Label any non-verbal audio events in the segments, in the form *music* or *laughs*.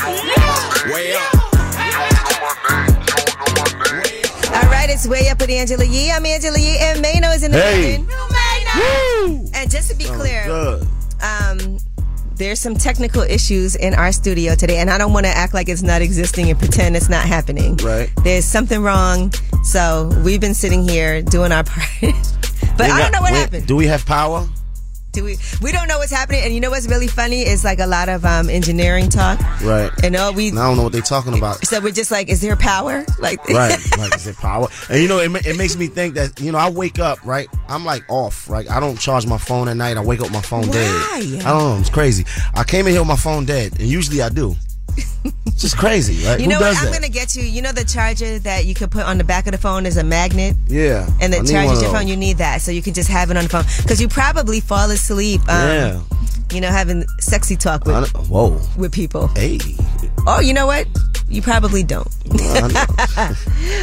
Way up. All right, it's way up with Angela Yee. I'm Angela Yee, and Mano is in the Hey. building. And just to be clear, Good. um, there's some technical issues in our studio today, and I don't want to act like it's not existing and pretend it's not happening. Right. There's something wrong, so we've been sitting here doing our *laughs* part. but We I don't got- know what we- happened. Do we have power? Do we? We don't know what's happening, and you know what's really funny is like a lot of um, engineering talk. Right. And all we I don't know what they're talking about. so we're just like, is there power? Like, *laughs* right. Like, is it power? And you know, it, it makes me think that, you know, I wake up, right? I'm like off, right? I don't charge my phone at night. I wake up my phone Why? dead. I don't know. It's crazy. I came in here with my phone dead, and usually I do. *laughs* It's just crazy, right? You know what? I'm that? gonna get you. You know the charger that you could put on the back of the phone is a magnet. yeah. and that charges your phone. You need that, so you can just have it on the phone because you probably fall asleep. Um, Yeah. You know, having sexy talk with Whoa. with people. Hey. Oh, you know what? You probably don't. *laughs*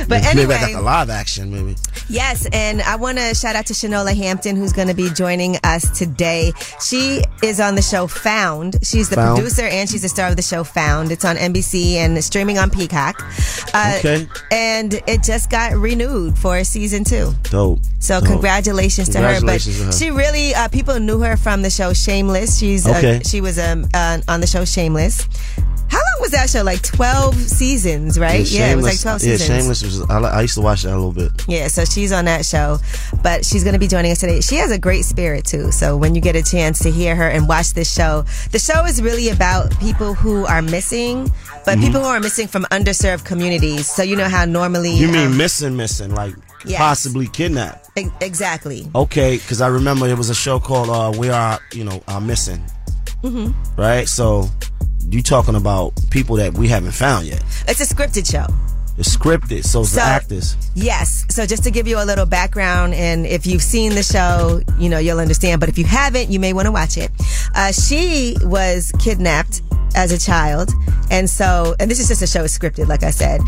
But maybe I got anyway, the live action, maybe. yes, and I want to shout out to Shanola Hampton, who's going to be joining us today. She is on the show Found. She's the Found. producer and she's the star of the show Found. It's on NBC and streaming on Peacock. Uh, Okay. And it just got renewed for season two. Dope. So Dope. congratulations to her. But to her. she really, uh, people knew her from the show Shameless. She's Okay. uh, she was um, uh, on the show Shameless. How long was that show? Like twelve seasons, right? Yeah, it was like Shameless- twelve Yeah, seasons. Shameless was. I, I used to watch that a little bit. Yeah, so she's on that show, but she's going to be joining us today. She has a great spirit too. So when you get a chance to hear her and watch this show, the show is really about people who are missing, but Mm-hmm. people who are missing from underserved communities. So you know how normally You mean um, missing, missing, like Yes. possibly kidnapped? e- exactly? Okay, because I remember it was a show called uh, "We Are," you know, are missing. Mm-hmm. Right. So you talking about people that we haven't found yet? It's a scripted show. It's scripted, so it's So- the actors. Yes. So just to give you a little background, and if you've seen the show, you know, you'll understand. But if you haven't, you may want to watch it. Uh, she was kidnapped as a child. And so, and this is just a show it's scripted, like I said.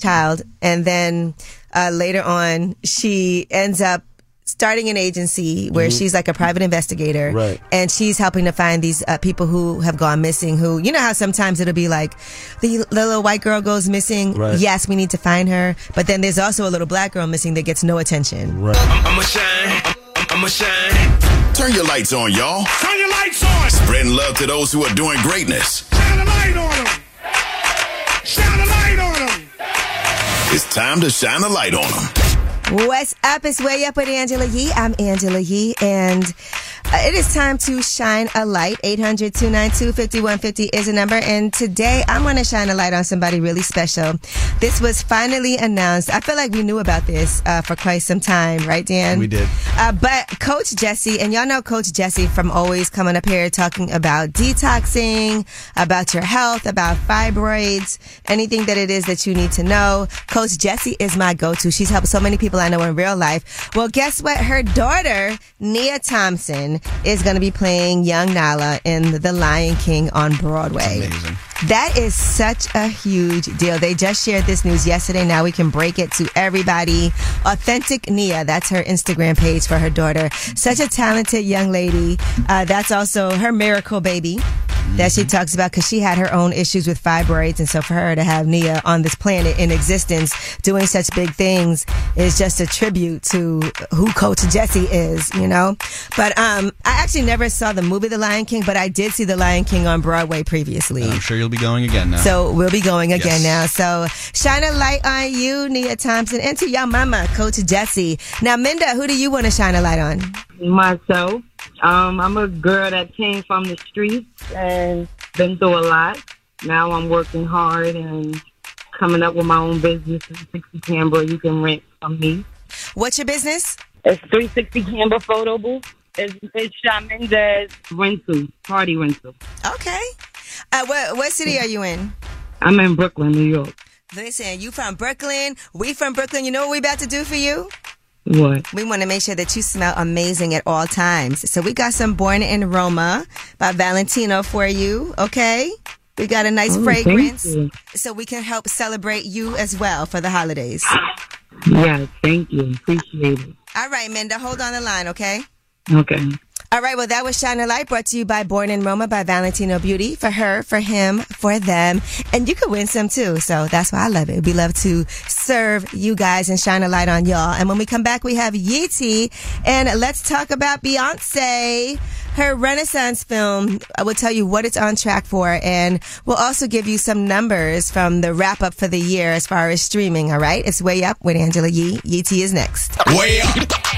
Child. And then, uh, later on, she ends up starting an agency where she's like a private investigator. Mm-hmm. Right. And she's helping to find these uh, people who have gone missing who, you know how sometimes it'll be like, the, the little white girl goes missing. Right. Yes, we need to find her. But then there's also a little black girl missing that gets no attention. Right. I'ma shine. I'ma shine. Turn your lights on, y'all. Turn your lights on. Spreading love to those who are doing greatness. Shine a light on them. Shine a light on them. It's time to shine a light on them. What's up? It's Way Up with Angela Yee. I'm Angela Yee, and It is time to shine a light. 800 292 5150 is the number. And today I'm going to shine a light on somebody really special. This was finally announced. I feel like we knew about this uh, for quite some time, right, Dan? We did. Uh, but Coach Jesse, and y'all know Coach Jesse from always coming up here talking about detoxing, about your health, about fibroids, anything that it is that you need to know. Coach Jesse is my go-to. She's helped so many people I know in real life. Well, guess what? Her daughter, Nia Thompson, is going to be playing young Nala in The Lion King on Broadway. Amazing. That is such a huge deal. They just shared this news yesterday. Now we can break it to everybody. Authentic Nia, that's her Instagram page for her daughter. Such a talented young lady. Uh, that's also her miracle baby that she talks about because she had her own issues with fibroids. And so for her to have Nia on this planet in existence doing such big things is just a tribute to who Coach Jesse is, you know? But um, I actually never saw the movie The Lion King, but I did see The Lion King on Broadway previously. And I'm sure you'll be going again now. So we'll be going again Yes. now. So shine a light on you, Nia Thompson, and to your mama, Coach Jesse. Now, Minda, who do you want to shine a light on? Myself. Um, I'm a girl that came from the streets and been through a lot. Now I'm working hard and coming up with my own business in 60 camera. You can rent from me. What's your business? It's 360 camera Photo Booth. It's, it's Shaminda's rental, party rental. Okay. Uh, what, what city are you in? I'm in Brooklyn, New York. Listen, you from Brooklyn. We from Brooklyn. You know what we about to do for you? What? We want to make sure that you smell amazing at all times. So we got some Born in Roma by Valentino for you. Okay. We got a nice Oh, fragrance so we can help celebrate you as well for the holidays. Yeah, thank you. Appreciate it. All right, Minda, hold on the line, okay? Okay. All right, well, that was Shine a Light brought to you by Born in Roma by Valentino Beauty for her, for him, for them. And you could win some too. So that's why I love it. We love to serve you guys and shine a light on y'all. And when we come back, we have Yeetie and let's talk about Beyonce. Her Renaissance film, I will tell you what it's on track for, and we'll also give you some numbers from the wrap up for the year as far as streaming, all right? It's Way Up with Angela Yee. Yeetie is next. Way up.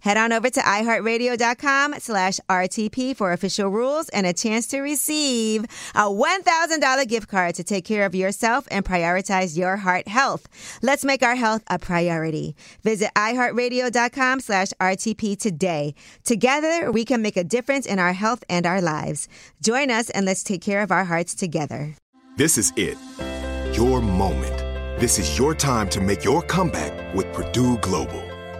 Head on over to iHeartRadio.com slash RTP for official rules and a chance to receive a $1,000 gift card to take care of yourself and prioritize your heart health. Let's make our health a priority. Visit iHeartRadio.com slash RTP today. Together, we can make a difference in our health and our lives. Join us and let's take care of our hearts together. This is it. Your moment. This is your time to make your comeback with Purdue Global.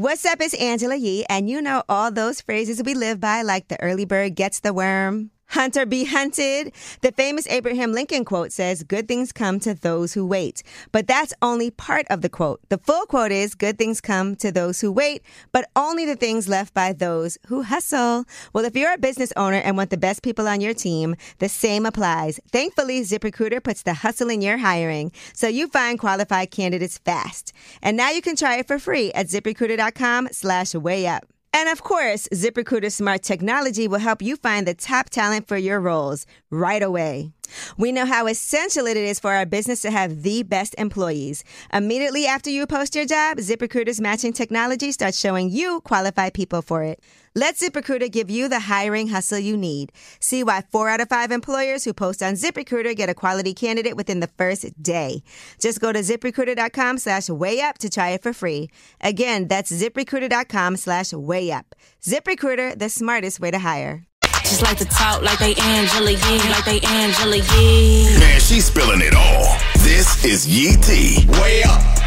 What's up? It's Angela Yee, and you know all those phrases we live by, like the early bird gets the worm, hunter be hunted. The famous Abraham Lincoln quote says, Good things come to those who wait. But that's only part of the quote. The full quote is, Good things come to those who wait, but only the things left by those who hustle. Well, if you're a business owner and want the best people on your team, the same applies. Thankfully, ZipRecruiter puts the hustle in your hiring so you find qualified candidates fast. And now you can try it for free at ziprecruiter.com slash way up. And of course, ZipRecruiter Smart Technology will help you find the top talent for your roles right away. We know how essential it is for our business to have the best employees. Immediately after you post your job, ZipRecruiter's matching technology starts showing you qualified people for it. Let ZipRecruiter give you the hiring hustle you need. See why four out of five employers who post on ZipRecruiter get a quality candidate within the first day. Just go to ziprecruiter.com slash way up to try it for free. Again, that's ziprecruiter.com slash way up. ZipRecruiter, the smartest way to hire. Just like to talk like they Angela Yee, like they Angela Yee. Man, she's spilling it all. This is Yee T. Way up.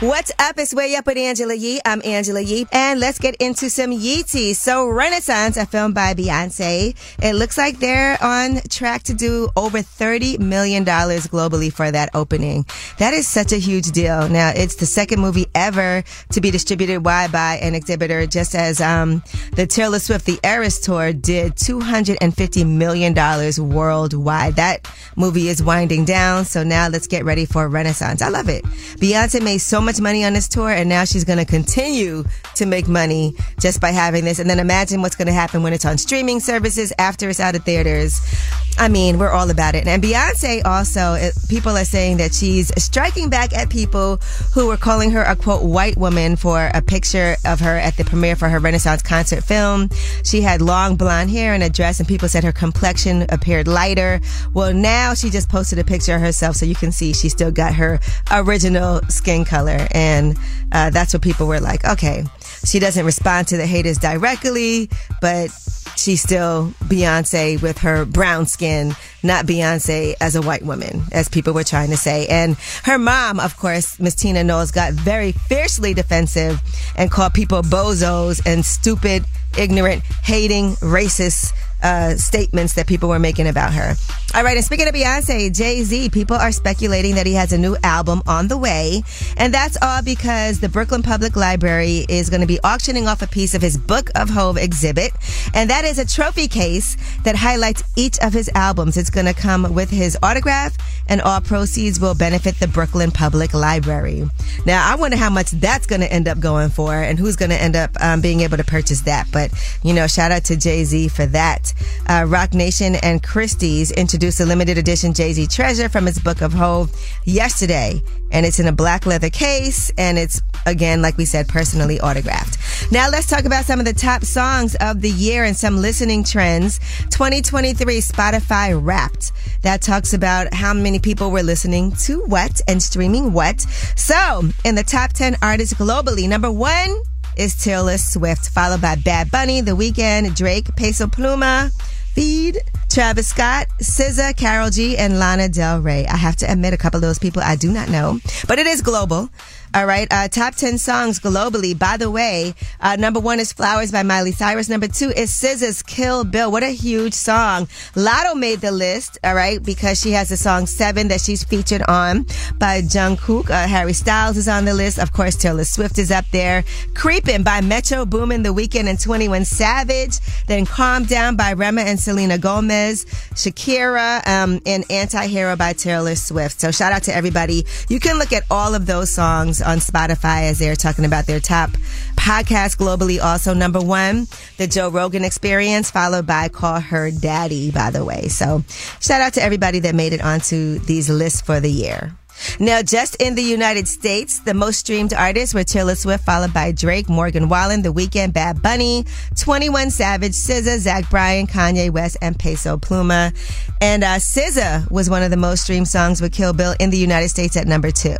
What's up? It's Way Up with Angela Yee. I'm Angela Yee. And let's get into some Yeeties. So Renaissance, a film by Beyonce. It looks like they're on track to do over $30 million globally for that opening. That is such a huge deal. Now, it's the second movie ever to be distributed wide by an exhibitor, just as um, the Taylor Swift The Eras Tour did $250 million worldwide. That movie is winding down. So now let's get ready for Renaissance. I love it. Beyonce made so much money on this tour and now she's going to continue to make money just by having this. And then imagine what's going to happen when it's on streaming services after it's out of theaters. I mean, we're all about it. And Beyonce also, it, people are saying that she's striking back at people who were calling her a quote white woman for a picture of her at the premiere for her Renaissance concert film. She had long blonde hair and a dress and people said her complexion appeared lighter. Well, now she just posted a picture of herself so you can see she still got her original skin color. And uh, that's what people were like, okay, she doesn't respond to the haters directly, but she's still Beyonce with her brown skin, not Beyonce as a white woman, as people were trying to say. And her mom, of course, Miss Tina Knowles, got very fiercely defensive and called people bozos and stupid, ignorant, hating, racist uh, statements that people were making about her. All right, and speaking of Beyonce, Jay Z, people are speculating that he has a new album on the way, and that's all because the Brooklyn Public Library is going to be auctioning off a piece of his Book of HOV exhibit, and that is a trophy case that highlights each of his albums. It's going to come with his autograph, and all proceeds will benefit the Brooklyn Public Library. Now, I wonder how much that's going to end up going for, and who's going to end up um, being able to purchase that. But you know, shout out to Jay Z for that. Uh, Roc Nation and Christie's introduced a limited edition Jay Z treasure from his Book of HOV yesterday. And it's in a black leather case. And it's, again, like we said, personally autographed. Now let's talk about some of the top songs of the year and some listening trends. 2023 Spotify Wrapped. That talks about how many people were listening to what and streaming what. So, in the top 10 artists globally, number one is Taylor Swift, followed by Bad Bunny, The Weeknd, Drake, Peso Pluma, Feid, Travis Scott, SZA, Karol G, and Lana Del Rey. I have to admit a couple of those people I do not know, but it is global. All right. Uh, top 10 songs globally. By the way, uh, number one is Flowers by Miley Cyrus. Number two is SZA's Kill Bill. What a huge song. Latto made the list. All right. Because she has the song Seven that she's featured on by Jungkook. Uh, Harry Styles is on the list. Of course, Taylor Swift is up there. Creeping by Metro Boomin, The Weeknd and 21 Savage. Then Calm Down by Rema and Selena Gomez. Shakira, um, and Anti-Hero by Taylor Swift. So shout out to everybody. You can look at all of those songs on Spotify as they're talking about their top podcast globally. Also, number one, the Joe Rogan Experience, followed by Call Her Daddy, by the way. So, shout out to everybody that made it onto these lists for the year. Now, just in the United States, the most streamed artists were Taylor Swift, followed by Drake, Morgan Wallen, The Weeknd, Bad Bunny, 21 Savage, SZA, Zach Bryan, Kanye West, and Peso Pluma. And uh, SZA was one of the most streamed songs with Kill Bill in the United States at number two.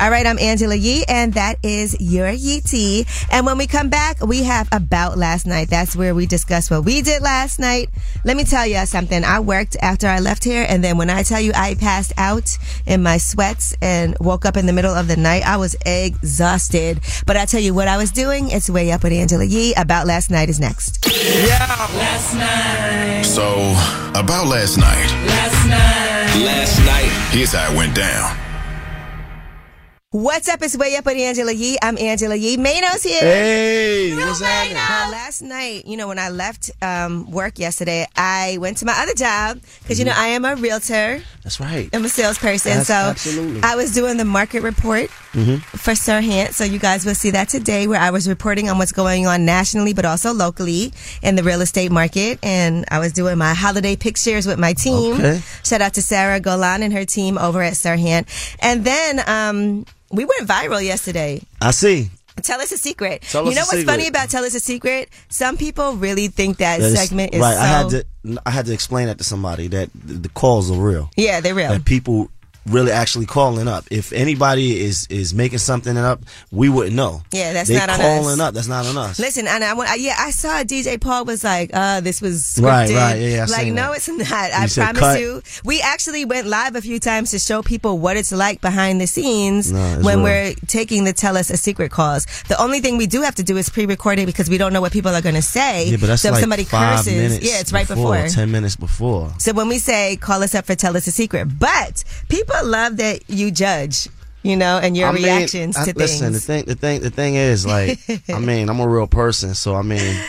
All right, I'm Angela Yee, and that is your Yee Tea. And when we come back, we have About Last Night. That's where we discuss what we did last night. Let me tell you something. I worked after I left here, and then when I tell you I passed out in my sweats and woke up in the middle of the night, I was exhausted. But I tell you what I was doing. It's Way Up with Angela Yee. About Last Night is next. Yeah. Last night. So, about last night. Last night. Last night. Here's how it went down. What's up? It's Way Up with Angela Yee. I'm Angela Yee. Mano's here. Hey, what's happening? Well, last night, you know, when I left um, work yesterday, I went to my other job because, you know, I am a realtor. That's right. I'm a salesperson. That's so absolutely. I was doing the market report for Serhant. So you guys will see that today where I was reporting on what's going on nationally, but also locally in the real estate market. And I was doing my holiday pictures with my team. Okay. Shout out to Sarah Golan and her team over at Serhant. And then um, we went viral yesterday. I see. Tell us a secret. Tell you know what's secret. funny about Tell Us a Secret? Some people really think that That is- segment is right. so. I had to. I had to explain that to somebody that the, the calls are real. yeah, they're real. That people really actually calling up. If anybody is is making something up, we wouldn't know. Yeah, that's they not on calling us. up. That's not on us. Listen, and I, yeah, I saw DJ Paul was like, uh, this was scripted. Right, right, yeah, yeah, I like, seen no, that. it's not. I said promise cut. you. We actually went live a few times to show people what it's like behind the scenes No, it's when real. we're taking the Tell Us a Secret calls. The only thing we do have to do is pre-record it because we don't know what people are going to say. yeah, but that's so if like somebody five curses, minutes. yeah, it's right before, before. Ten minutes before. So when we say call us up for tell us a secret, but people love that you judge, you know, and your I mean, reactions I- to listen, things. the thing, the thing, the thing is, like, *laughs* I mean, I'm a real person, so I mean,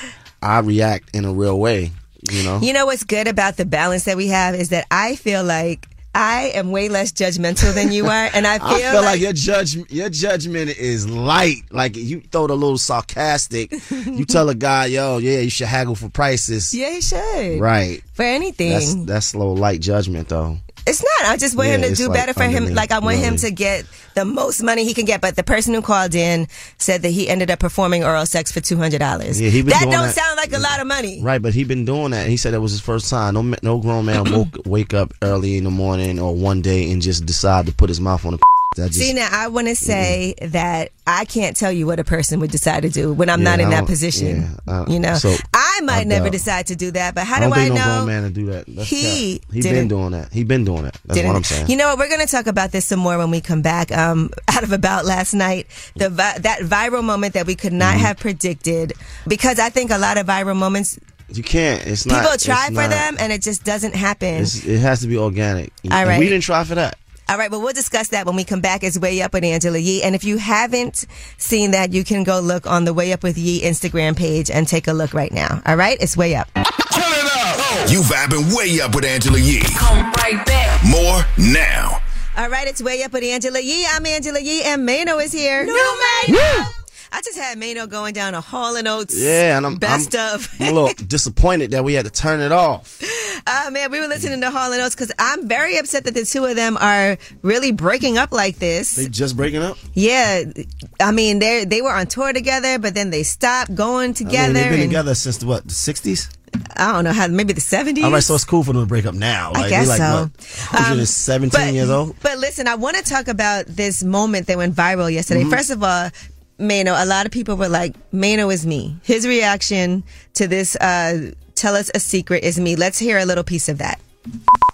I react in a real way. You know. You know what's good about the balance that we have is that I feel like I am way less judgmental than you are, and I feel, *laughs* I feel like, your judge your judgment is light. Like you throw it a little sarcastic. you tell a guy, "Yo, yeah, you should haggle for prices." *laughs* yeah, you should Right. for anything. That's that's a little light judgment though. It's not. I just want him to do like better for him. Like I want him to get the most money he can get. But the person who called in said that he ended up performing oral sex for two hundred dollars. Yeah, he been that don't that. sound like a lot of money. Right, but he been doing that. He said it was his first time. No, no grown man woke, wake up early in the morning or one day and just decide to put his mouth on a. That just See now, I want to say that I can't tell you what a person would decide to do when I'm Yeah, not in that position. yeah, I- you know, so, I might I never decide to do that, but how I do I no know? man to do that. That's He he been doing that. He been doing it. That's Didn't- what I'm saying. You know what? We're going to talk about this some more when we come back. Um, *laughs* out of about last night, the vi- that viral moment that we could not Mm-hmm. have predicted, because I think a lot of viral moments You can't. It's not. people try for not- them and it just doesn't happen. It has to be organic. All right. We didn't try for that. All right, but we'll discuss that when we come back. It's Way Up with Angela Yee. And if you haven't seen that, you can go look on the Way Up with Yee Instagram page and take a look right now. All right, it's Way Up. Turn it up. You vibing way up with Angela Yee. Come right back. More now. All right, it's Way Up with Angela Yee. I'm Angela Yee, and Mano is here. New Mano! I just had Mano going down a Hall and Oates Yeah, and I'm best I'm, of. I'm a little *laughs* disappointed that we had to turn it off. Oh man, we were listening to Hall and Oates because I'm very upset that the two of them are really breaking up like this. They just breaking up. Yeah, I mean they they were on tour together, but then they stopped going I together. mean, they've been and- together since the, what the '60s. I don't know how maybe the 70s. All right, so it's cool for them to break up now. I Like, guess they like so. what, 117 years old. But listen, I want to talk about this moment that went viral yesterday. Mm-hmm. First of all, Mano, a lot of people were like, Mano is me. His reaction to this uh, tell us a secret is me. Let's hear a little piece of that.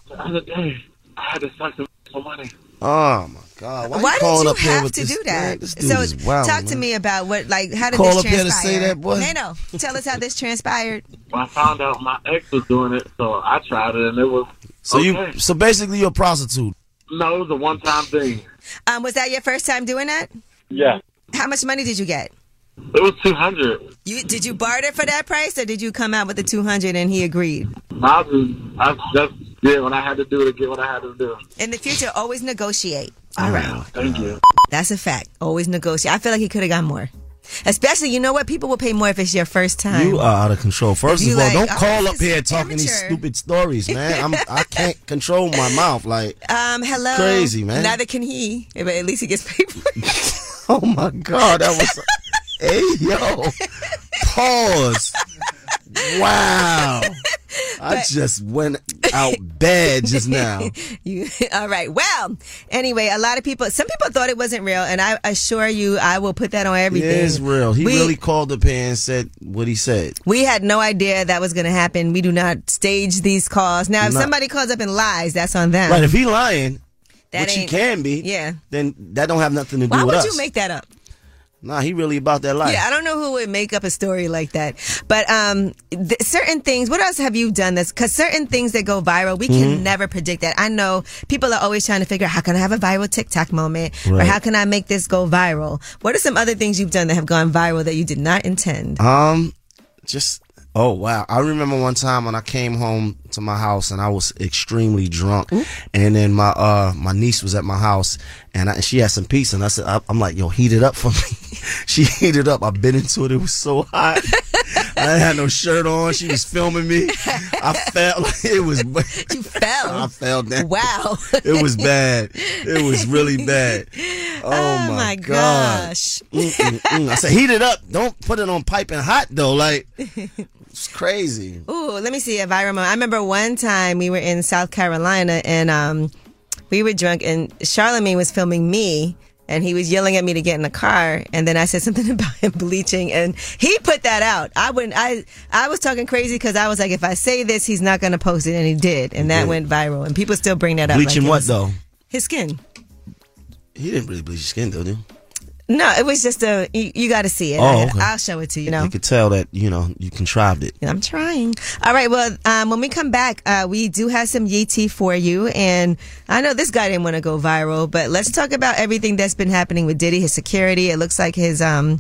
The other day, I had to suck some money. Oh my God! Why, Why you did you up have to do that? Man, this dude so wild, talk to me about what, like, how did Call this up here to transpire? say that, boy. Mano, tell us how this transpired. Well, I found out my ex was doing it, so I tried it, and it was So okay. you, so basically, you're a prostitute. No, it was a one-time thing. Um, was that your first time doing that? Yeah, How much money did you get? it was two hundred. You did you barter for that price, or did you come out with the two hundred and he agreed? I was, I just did what I had to do to get what I had to do. In the future, always negotiate. All right. Thank you. That's a fact. Always negotiate. I feel like he could have got more. Especially, you know what? People will pay more if it's your first time. You are out of control. First of all, like, don't oh, call this up is here talking these stupid stories, man. I'm I *laughs* can't control my mouth. Like, um, hello. Crazy, man. Neither can he, but at least he gets paid for it. *laughs* *laughs* oh my God, that was. hey yo, pause. Wow. I just went out bad just now. *laughs* You, all right. Well, anyway, a lot of people, some people thought it wasn't real, and I assure you, I will put that on everything. is real. He We- really called up here and said what he said. We had no idea that was going to happen. We do not stage these calls. Now, if No. somebody calls up and lies, that's on them. Right, if he lying, That which he can be, Yeah. then that don't have nothing to do with us. Why would you make that up? Nah, he really about that life. Yeah, I don't know who would make up a story like that. But um, th- certain things, what else have you done this? Because certain things that go viral, we can Mhm. never predict that. I know people are always trying to figure out how can I have a viral TikTok moment or how can I make this go viral? What are some other things you've done that have gone viral that you did not intend? Um, just oh wow! I remember one time when I came home to my house and I was extremely drunk, and then my uh my niece was at my house and, I, and she had some pizza and I said I, I'm like yo heat it up for me. *laughs* she heated up. I bit into it. It was so hot. *laughs* *laughs* I didn't no shirt on. She was filming me. I felt it was. *laughs* You fell. I fell down. Wow. It was bad. It was really bad. *laughs* Oh, oh, my, my god. gosh. Mm-mm-mm. I said heat it up. Don't put it on piping hot though. Like it's crazy. Ooh, let me see a viral moment. I remember one time we were in South Carolina and um, we were drunk and Charlemagne was filming me and he was yelling at me to get in the car and then I said something *laughs* about him bleaching and he put that out. I wouldn't I I was talking crazy because I was like if I say this he's not gonna post it and he did and that went viral and people still bring that up. Bleaching like what was though? His skin. He didn't really bleach his skin though, did he? No, it was just a you, you got to see it. Oh, okay. I'll show it to you. You know, You could tell that you know you contrived it. I'm trying. All right. Well, um, when we come back, uh, we do have some Yee tea for you. And I know this guy didn't want to go viral, but let's talk about everything that's been happening with Diddy, his security. It looks like his, um,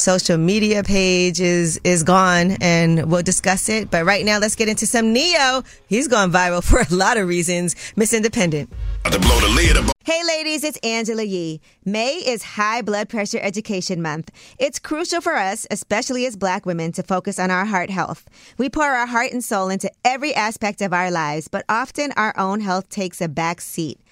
social media page is, is gone and we'll discuss it. But right now, let's get into some Ne-Yo. He's gone viral *laughs* for a lot of reasons. Miss Independent. To blow the lid. Hey ladies, it's Angela Yee. May is High Blood Pressure Education Month. It's crucial for us, especially as black women, to focus on our heart health. We pour our heart and soul into every aspect of our lives, but often our own health takes a back seat.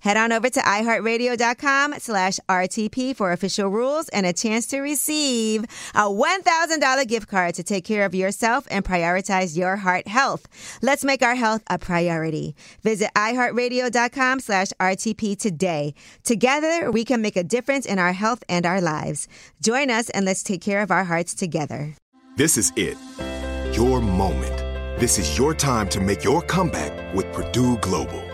Head on over to iHeartRadio.com slash RTP for official rules and a chance to receive a $1,000 gift card to take care of yourself and prioritize your heart health. Let's make our health a priority. Visit iHeartRadio.com slash RTP today. Together, we can make a difference in our health and our lives. Join us and let's take care of our hearts together. This is it. Your moment. This is your time to make your comeback with Purdue Global.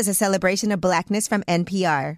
is a celebration of blackness from NPR.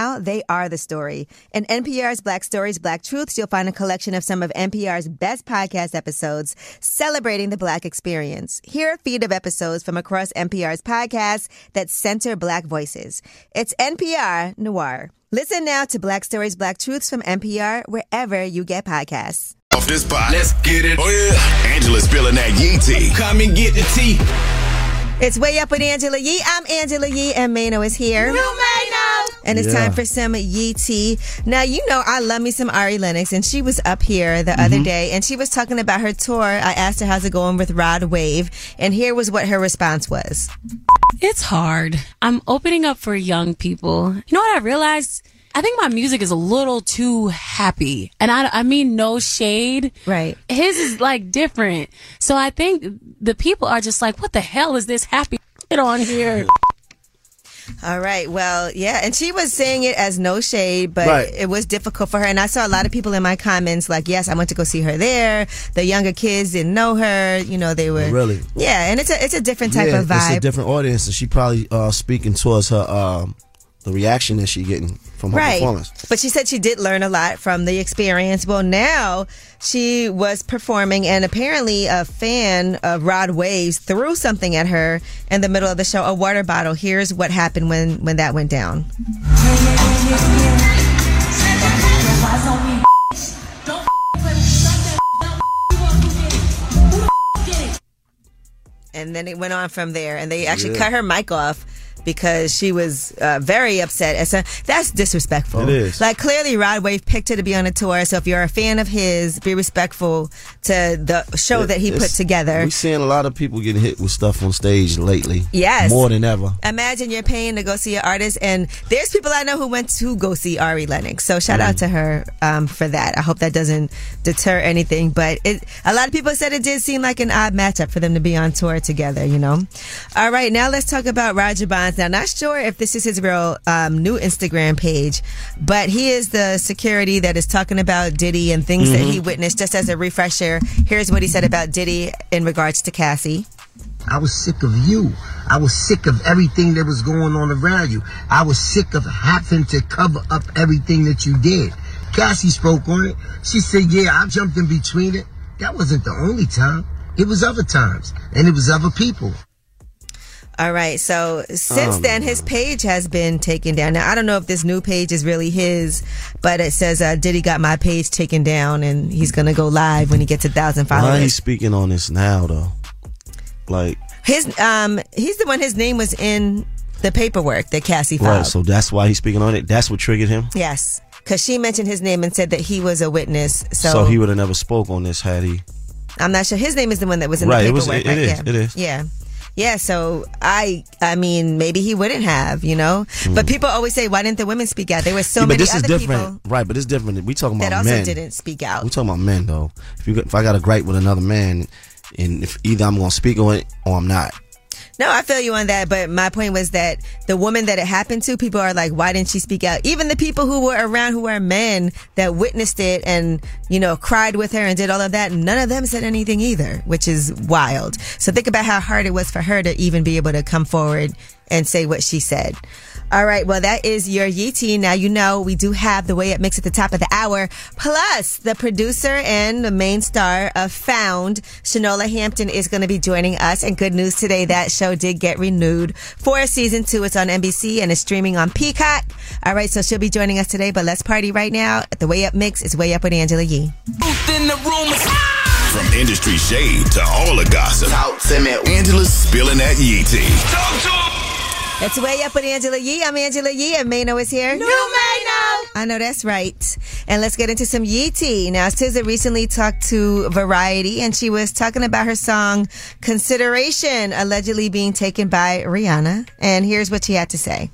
they are the story. In NPR's Black Stories, Black Truths, you'll find a collection of some of NPR's best podcast episodes celebrating the Black experience. Hear a feed of episodes from across NPR's podcasts that center Black voices. It's NPR Noir. Listen now to Black Stories, Black Truths from NPR wherever you get podcasts. Off this pot. Let's get it. Oh yeah. Angela's spilling that yee tea. Come and get the tea. It's Way Up with Angela Yee. I'm Angela Yee, and Mano is here. You may know. And it's Yeah. time for some Yee tea. Now, you know, I love me some Ari Lennox, and she was up here the other mm-hmm. day, and she was talking about her tour. I asked her, how's it going with Rod Wave? And here was what her response was. It's hard. I'm opening up for young people. You know what I realized? I think my music is a little too happy. And I, I mean no shade. Right. His is like different. So I think the people are just like, what the hell is this happy shit on here? *laughs* All right. Well, yeah. And she was saying it as no shade, but Right. it was difficult for her. And I saw a lot of people in my comments like, yes, I went to go see her there. The younger kids didn't know her. You know, they were. Really? Yeah. And it's a, it's a different type yeah, of It's a different audience, and she probably uh, speaking towards her um, the reaction that she getting from her Right. performance. But she said she did learn a lot from the experience. Well, now she was performing, and apparently a fan of Rod Waves threw something at her in the middle of the show, a water bottle. Here's what happened when, when that went down. And then it went on from there, and they actually Yeah. cut her mic off because she was uh, very upset. And so that's disrespectful. It is. Like clearly, Rod Wave picked her to be on a tour. So if you're a fan of his, be respectful to the show that he put together. We're seeing a lot of people getting hit with stuff on stage lately. Yes. more than ever. Imagine you're paying to go see an artist, and there's people I know who went to go see Ari Lennox. So shout out to her um, for that. I hope that doesn't deter anything. But it, a lot of people said it did seem like an odd matchup for them to be on tour together. You know. All right, now let's talk about Roger Now, not sure if this is his real um, new Instagram page, but he is the security that is talking about Diddy and things that he witnessed. Just as a refresher, here's what he said about Diddy in regards to Cassie. I was sick of you. I was sick of everything that was going on around you. I was sick of having to cover up everything that you did. Cassie spoke on it. She said, yeah, I jumped in between it. That wasn't the only time. It was other times. And it was other people. All right. So since then, his page has been taken down. Now I don't know if this new page is really his, but it says uh, Diddy got my page taken down, and he's gonna go live when he gets a thousand followers. Why he followers. speaking on this now though? Like, His um, he's the one. His name was in the paperwork that Cassie filed. right? So that's why he's speaking on it. That's what triggered him. yes, because she mentioned his name and said that he was a witness. So, So, he would have never spoke on this had he. I'm not sure. His name is the one that was in Right, the it was- paperwork. it right? is, Yeah. it is. Yeah. Yeah, so I, I mean, maybe he wouldn't have, you know. Hmm. But people always say, why didn't the women speak out? There were so. Yeah, but many this is different, right? But it's different. We talking about men. that also men. didn't speak out. We talking about men though. If you if I got a gripe with another man, and if either I'm gonna speak on it or I'm not. No, I feel you on that. But my point was that the woman that it happened to, people are like, why didn't she speak out? Even the people who were around who were men that witnessed it and, you know, cried with her and did all of that, none of them said anything either, which is wild. So think about how hard it was for her to even be able to come forward and say what she said. All right. Well, that is your Yeetie. Now, you know, we do have the way it mix at the top of the hour. Plus, the producer and the main star of Found, Shanola Hampton, is going to be joining us. And good news today, that show did get renewed for season two. It's on NBC and is streaming on Peacock. All right. So she'll be joining us today, but let's party right now. The way up mix is way up with Angela Yee. Booth in the room. From industry shade to all the gossip. Talk to me. Angela's spilling that yee tea. It's way up with Angela Yee. I'm Angela Yee, and Mano is here. May know. I know that's right. And let's get into some Yee tea. Now, SZA recently talked to Variety, and she was talking about her song Consideration, allegedly being taken by Rihanna. And here's what she had to say.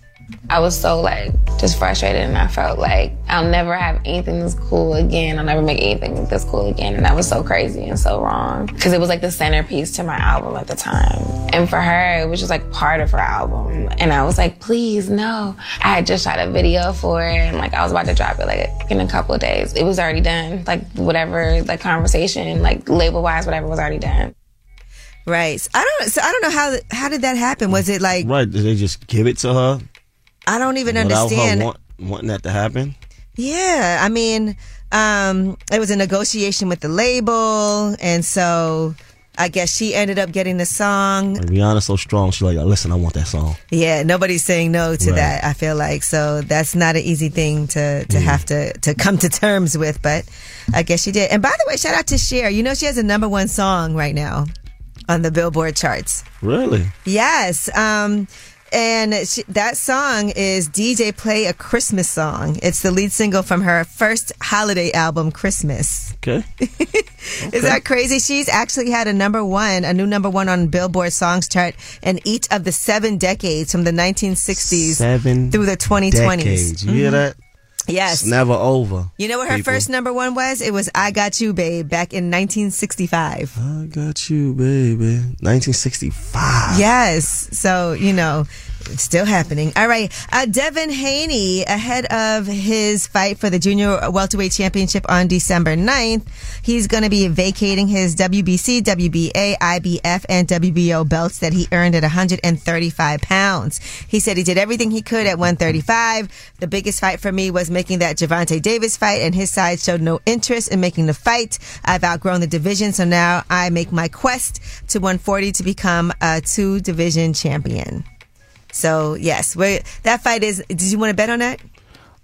I was so like just frustrated and I felt like I'll never have anything this cool again. I'll never make anything this cool again. And that was so crazy and so wrong. Cause it was like the centerpiece to my album at the time. And for her, it was just like part of her album. And I was like, please no. I had just shot a video for it and like I was about to drop it like in a couple of days. It was already done. Like whatever, like conversation, like label wise, whatever was already done. Right. So I don't. So I don't know how. How did that happen? Was it like Right? Did they just give it to her I don't even without understand. want, wanting that to happen? Yeah, I mean, um, it was a negotiation with the label, and so I guess she ended up getting the song. Like Rihanna's so strong. She's like, listen, I want that song. Yeah, nobody's saying no to Right. that. I feel like so that's not an easy thing to to have to to come to terms with, but I guess she did. And by the way, shout out to Cher. You know she has a number one song right now on the Billboard charts. Really? Yes. Um, and she, that song is DJ Play a Christmas Song. It's the lead single from her first holiday album, Christmas. Okay. *laughs* Is that crazy? She's actually had a number one, a new number one on Billboard Songs chart in each of the seven decades from the 1960s Seven through the 2020s. decades. You hear Mhm. that? Yes. It's never over. You know what her people. first number one was? It was I Got You, Babe, back in 1965. I got you, baby. 1965. Yes. So, you know, still happening. All right. Uh, Devin Haney, ahead of his fight for the junior welterweight championship on December 9th, he's going to be vacating his WBC, WBA, IBF, and WBO belts that he earned at 135 pounds. He said he did everything he could at 135. The biggest fight for me was making that Gervonta Davis fight, and his side showed no interest in making the fight. I've outgrown the division, so now I make my quest to 140 to become a two division champion. So yes, we that fight is. Did you want to bet on that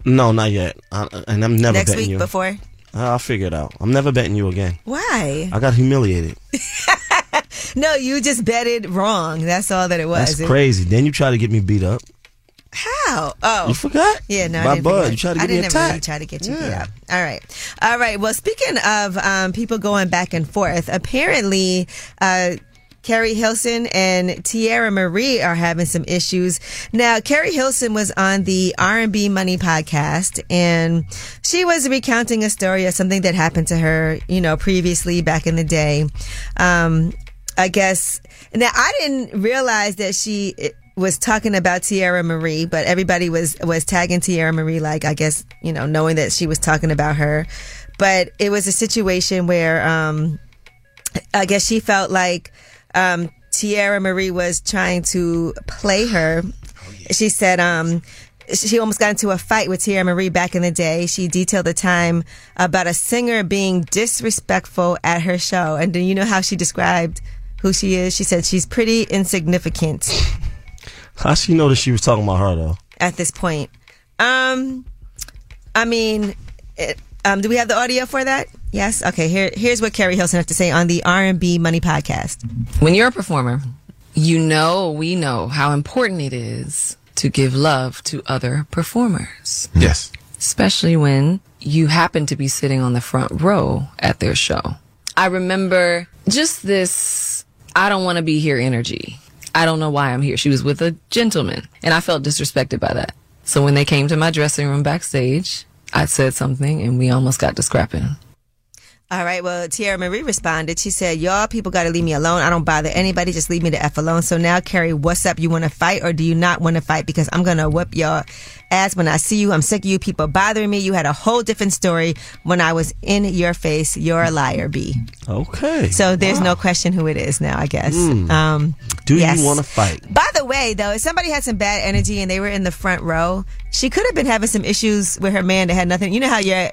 No, not yet. I, and I'm never next week you. before? I'll figure it out. I'm never betting you again. Why? I got humiliated. *laughs* No, you just betted wrong. That's all that it was. That's It- crazy. Then you try to get me beat up. How? Oh, You forgot? Yeah, no, My I didn't bud, you tried to get me didn't really try to get you beat Yeah. up. All right, all right. Well, speaking of um, people going back and forth, apparently. Uh, Keri Hilson and Teairra Mari are having some issues. Now, Keri Hilson was on the R&B Money podcast and she was recounting a story of something that happened to her, you know, previously back in the day. Um, I guess now I didn't realize that she eh, was talking about Teairra Mari, but everybody was was tagging Teairra Mari like I guess you know knowing that she was talking about her, but it was a situation where um, I guess she felt like um, Teairra Mari was trying to play her. She said um, she almost got into a fight with Teairra Mari back in the day. She detailed the time about a singer being disrespectful at her show. And do you know how she described who she is? She said she's pretty insignificant How she know that she was talking about her though? at this point. Um, I mean, it, um, do we have the audio for that? Yes. Okay. Here, here's what Keri Hilson has to say on the R and B Money podcast. When you're a performer, you know, we know how important it is to give love to other performers. Yes. Especially when you happen to be sitting on the front row at their show. I remember just this, I don't want to be here energy. I don't know why I'm here. She was with a gentleman and I felt disrespected by that. So when they came to my dressing room backstage, I said something and we almost got to scrapping. All right. Well, Teairra Mari responded. She said, "Y'all people got to leave me alone. I don't bother anybody. Just leave me the f alone." So now, Keri, what's up? You want to fight or do you not want to fight? Because I'm gonna whip your ass when I see you. I'm sick of you people bothering me. You had a whole different story when I was in your face. You're a liar, B. Okay. So there's no question who it is now. I guess. Hmm. Um, Do yes. you want to fight? By the way, though, if somebody had some bad energy and they were in the front row, she could have been having some issues with her man that had nothing. You know how you're.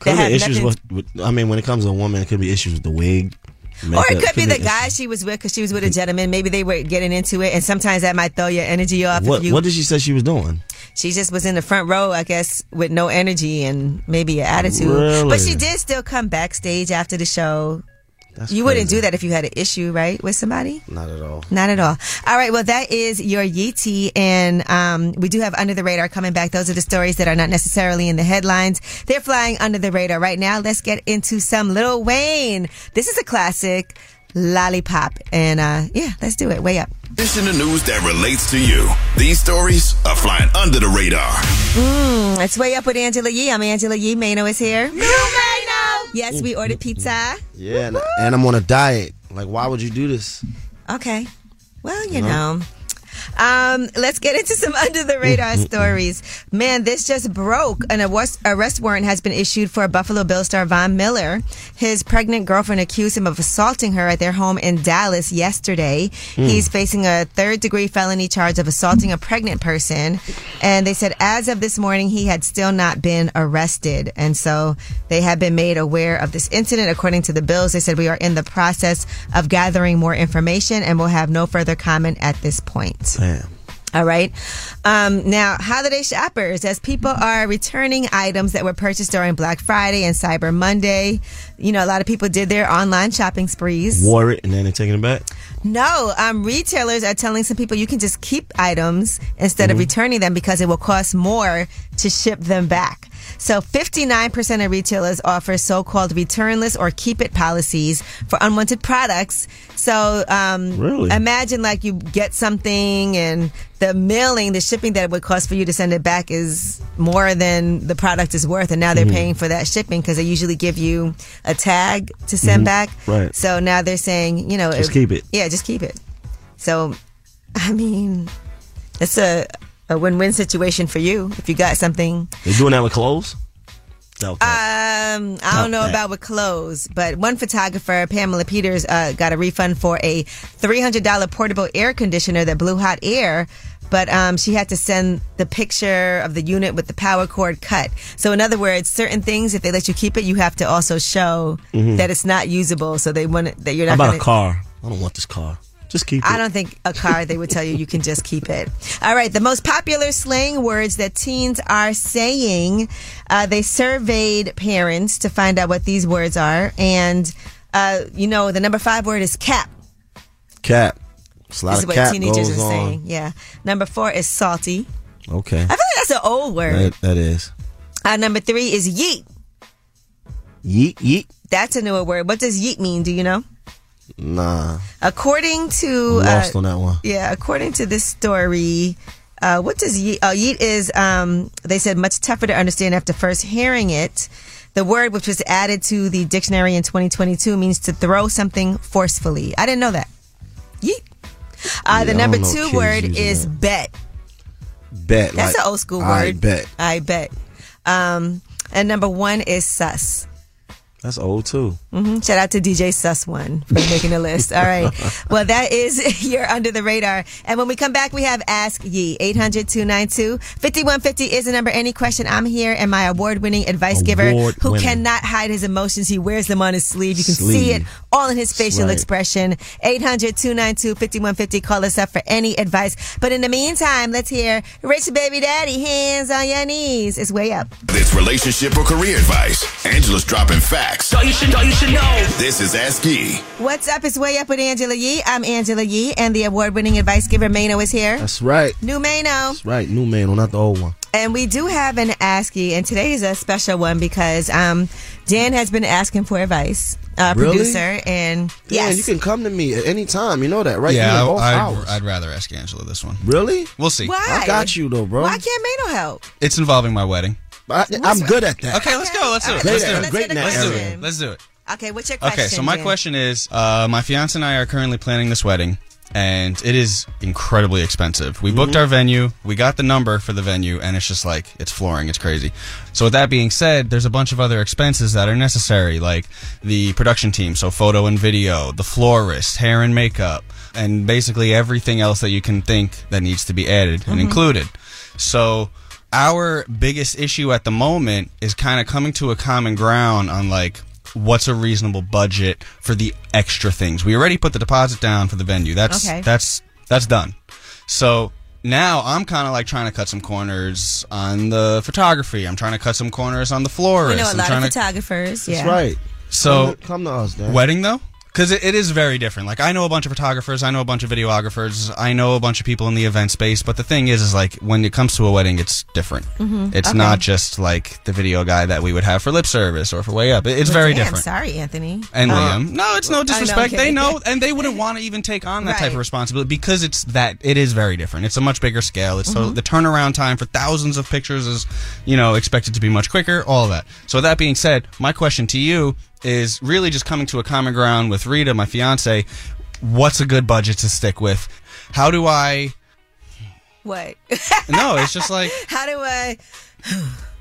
Could be issues with, with. I mean, when it comes to a woman, it could be issues with the wig. or it could be the guy she was with because she was with a gentleman. Maybe they were getting into it, and sometimes that might throw your energy off. What you, What did she say she was doing? she just was in the front row, I guess, with no energy and maybe an attitude. Really? But she did still come backstage after the show. That's you wouldn't do that if you had an issue, right, with somebody? Not at all. Not at all. All right. Well, that is your Yeetie. And um, we do have Under the Radar coming back. Those are the stories that are not necessarily in the headlines. They're flying under the radar right now. Let's get into some Lil Wayne. This is a classic, Lollipop. And uh, yeah, let's do it. Way up. This in the news that relates to you. These stories are flying under the radar. Mm, it's Way Up with Angela Yee. I'm Angela Yee. Mano is here. You Mano. Yes, we ordered mm-hmm. pizza. Yeah, and, and I'm on a diet. Like, why would you do this? Okay. Well, you You know? know. Um, let's get into some *laughs* under the radar stories. Man, this just broke. An arrest, arrest warrant has been issued for Buffalo Bill star Von Miller. His pregnant girlfriend accused him of assaulting her at their home in Dallas yesterday. Hmm. He's facing a third degree felony charge of assaulting a pregnant person. And they said as of this morning, he had still not been arrested. And so they have been made aware of this incident. According to the bills, they said we are in the process of gathering more information and will have no further comment at this point. Damn. All right. Um, now, holiday shoppers, as people are returning items that were purchased during Black Friday and Cyber Monday, you know, a lot of people did their online shopping sprees. Wore it and then they're taking it back. No, um, retailers are telling some people you can just keep items instead of Mhm. returning them because it will cost more to ship them back. So 59% of retailers offer so-called returnless or keep it policies for unwanted products. So, um, Really? imagine like you get something and the mailing, the shipping that it would cost for you to send it back is more than the product is worth. And now they're Mhm. paying for that shipping because they usually give you a tag to send Mhm. back. Right. So now they're saying, you know, Just keep it. Yeah, just keep it. So, I mean, it's a, a win-win situation for you if you got something. They doing that with clothes? No. Um, I don't know about with clothes, but one photographer, Pamela Peters, uh, got a refund for a $300 portable air conditioner that blew hot air. But um, she had to send the picture of the unit with the power cord cut. So, in other words, certain things, if they let you keep it, you have to also show Mhm. that it's not usable. So they want it, that you're How not. about gonna, a car? I don't want this car. Just keep it. I don't think a car they would tell you you can just keep it. All right, the most popular slang words that teens are saying. Uh, they surveyed parents to find out what these words are, and uh, you know the number five word is cap. Cap. It's a lot This is what cap teenagers are on. saying. Yeah. Number four is salty. Okay. I feel like that's an old word. That, that is. Uh, number three is yeet. Yeet, yeet. That's a newer word. What does yeet mean? Do you know? Nah. According to I'm lost uh, on that one. Yeah, according to this story, uh, what does yeet? Oh, yeet is um, they said much tougher to understand after first hearing it. The word, which was added to the dictionary in 2022, means to throw something forcefully. I didn't know that. Yeet. Uh, the Yeah, I number two word is that. bet. Bet. That's like, an old school word. I bet. I bet. Um, and number one is sus. That's old too. hmm Shout out to DJ Sus One for making the list. All right. *laughs* Well, that is *laughs* your under the radar. And when we come back, we have Ask Yee. 800 292 5150 is the number. Any question, I'm here. And my award winning advice giver who cannot hide his emotions. He wears them on his sleeve. You can see it all in his facial right. expression. 800 292 5150. Call us up for any advice. But in the meantime, let's hear Rich Baby Daddy, hands on your knees. It's way up. It's relationship or career advice. Angela's dropping facts. So you should know, you should know. This is Ask Yee. What's up? It's Way Up with Angela Yee. I'm Angela Yee, and the award winning advice giver Mano is here. That's right. New Mano. That's right. New man, not the old one. And we do have an Ask Yee, and today is a special one because um, Dan has been asking for advice, uh, Really? producer, and Yeah, yes, you can come to me at any time. You know that, right? Yeah, You in I, I'd, hours. I'd rather ask Angela this one. Really? We'll see. Why? I got you though, bro. Why can't Mano help? It's involving my wedding. I, I'm good at that. Okay, let's go. Let's do it. Great Let's do it. great in that Let's do it. Let's do it. Okay, what's your question? Okay, so my Dan? question is uh, my fiance and I are currently planning this wedding, and it is incredibly expensive. We booked Mhm. our venue, we got the number for the venue, and it's just like, it's flooring, it's crazy. So, with that being said, there's a bunch of other expenses that are necessary, like the production team, so photo and video, the florist, hair and makeup, and basically everything else that you can think that needs to be added and Mhm. included. So, our biggest issue at the moment is kind of coming to a common ground on like what's a reasonable budget for the extra things. We already put the deposit down for the venue. That's Okay. that's that's done. So now I'm kind of like trying to cut some corners on the photography. I'm trying to cut some corners on the florist. We know a I'm lot trying of to photographers. Yeah, That's right. so come to, come to us, Dan. wedding though because it, it is very different like i know a bunch of photographers i know a bunch of videographers i know a bunch of people in the event space but the thing is is like when it comes to a wedding it's different Mhm. it's Okay. not just like the video guy that we would have for lip service or for way up It- it's Well, very damn, different Sorry, Anthony. and Uh, Liam. No, it's no I know, disrespect. they know, *laughs* and they wouldn't want to even take on that type of responsibility because it's that. It is very different. It's a much bigger scale. It's so Mhm. the turnaround time for thousands of pictures is, you know, expected to be much quicker. All that. So that being said, my question to you is really just coming to a common ground with Rita, my fiance. What's a good budget to stick with? How do I What? no, it's just like *laughs* How do I?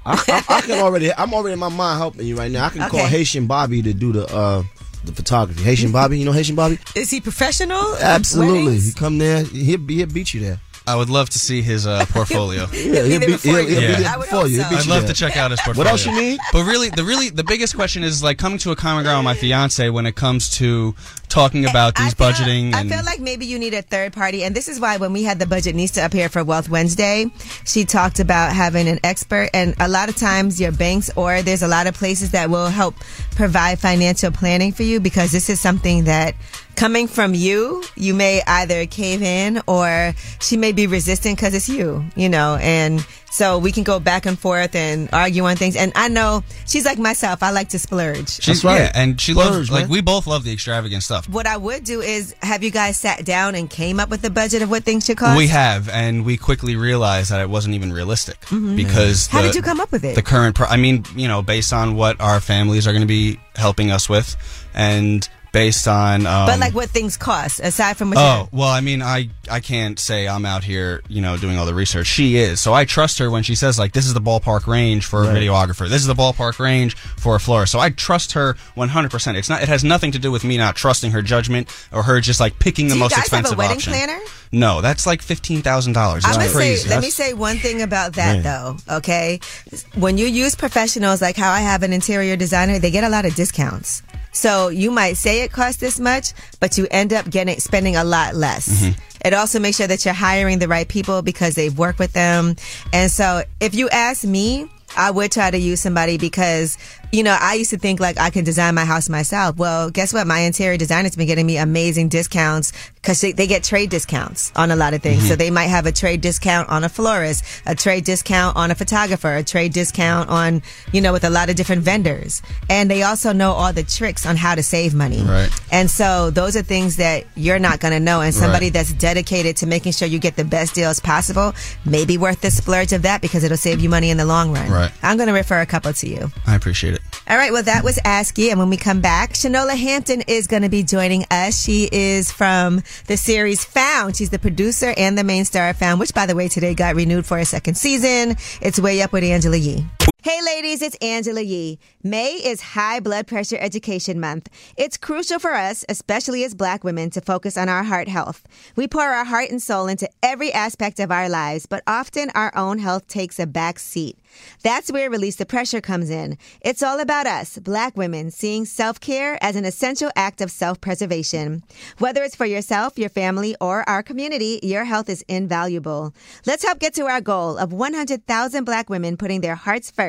I, I, I can already. I'm already in my mind helping you right now. I can call Haitian Bobby to do the uh the photography. Haitian Bobby, you know Haitian Bobby? Is he professional? Absolutely. Weddings? He come there. He'll, he'll beat you there. I would love to see his uh, *laughs* portfolio. Yeah, he'll be, he'll, he'll be Yeah. there before you. I'd love to check out his portfolio. What else you need? But really, the really the biggest question is like coming to a common ground with my fiance when it comes to talking about these budgeting I feel like maybe you need a third party, and this is why when we had the Budgetnista up here for Wealth Wednesday, she talked about having an expert, and a lot of times your banks or there's a lot of places that will help provide financial planning for you because this is something that coming from you, you may either cave in or she may be resistant because it's you, you know, and so we can go back and forth and argue on things. And I know she's like myself; I like to splurge. she's yeah, and she loves Splurge, like we both love the extravagant stuff. What I would do is have you guys sat down and came up with a budget of what things should cost. We have, and we quickly realized that it wasn't even realistic Mhm. because How the- did you come up with it? The current, pro- I mean, you know, based on what our families are going to be helping us with, and based on, um, but like what things cost aside from what Oh well, I mean, I I can't say I'm out here, you know, doing all the research. She is, so I trust her when she says like, this is the ballpark range for a videographer. This is the ballpark range for a florist. So I trust her 100. percent It's not. It has nothing to do with me not trusting her judgment or her just like picking the Do you most guys have a expensive wedding option. planner? No, that's like fifteen thousand dollars. I'm gonna crazy. say, let me say one thing about that Man. though. Okay, when you use professionals like how I have an interior designer, they get a lot of discounts. So you might say it costs this much, but you end up getting spending a lot less. Mm-hmm. It also makes sure that you're hiring the right people because they've worked with them. And so if you ask me, I would try to use somebody because, you know, I used to think like I can design my house myself. Well, guess what? My interior designer's been getting me amazing discounts because they, they get trade discounts on a lot of things. Mhm. So they might have a trade discount on a florist, a trade discount on a photographer, a trade discount on, you know, with a lot of different vendors. And they also know all the tricks on how to save money. Right. And so those are things that you're not going to know. And somebody Right. that's dedicated to making sure you get the best deals possible may be worth the splurge of that because it'll save you money in the long run. Right. I'm going to refer a couple to you. I appreciate it. All right, well, that was You. And when we come back, Shanola Hampton is going to be joining us. She is from the series Found. She's the producer and the main star of Found, which, by the way, today got renewed for a second season. It's Way Up with Angela Yee. Hey ladies, it's Angela Yee. May is High Blood Pressure Education Month. It's crucial for us, especially as black women, to focus on our heart health. We pour our heart and soul into every aspect of our lives, but often our own health takes a back seat. That's where Release the Pressure comes in. It's all about us, black women, seeing self care as an essential act of self preservation. Whether it's for yourself, your family, or our community, your health is invaluable. Let's help get to our goal of 100,000 black women putting their hearts first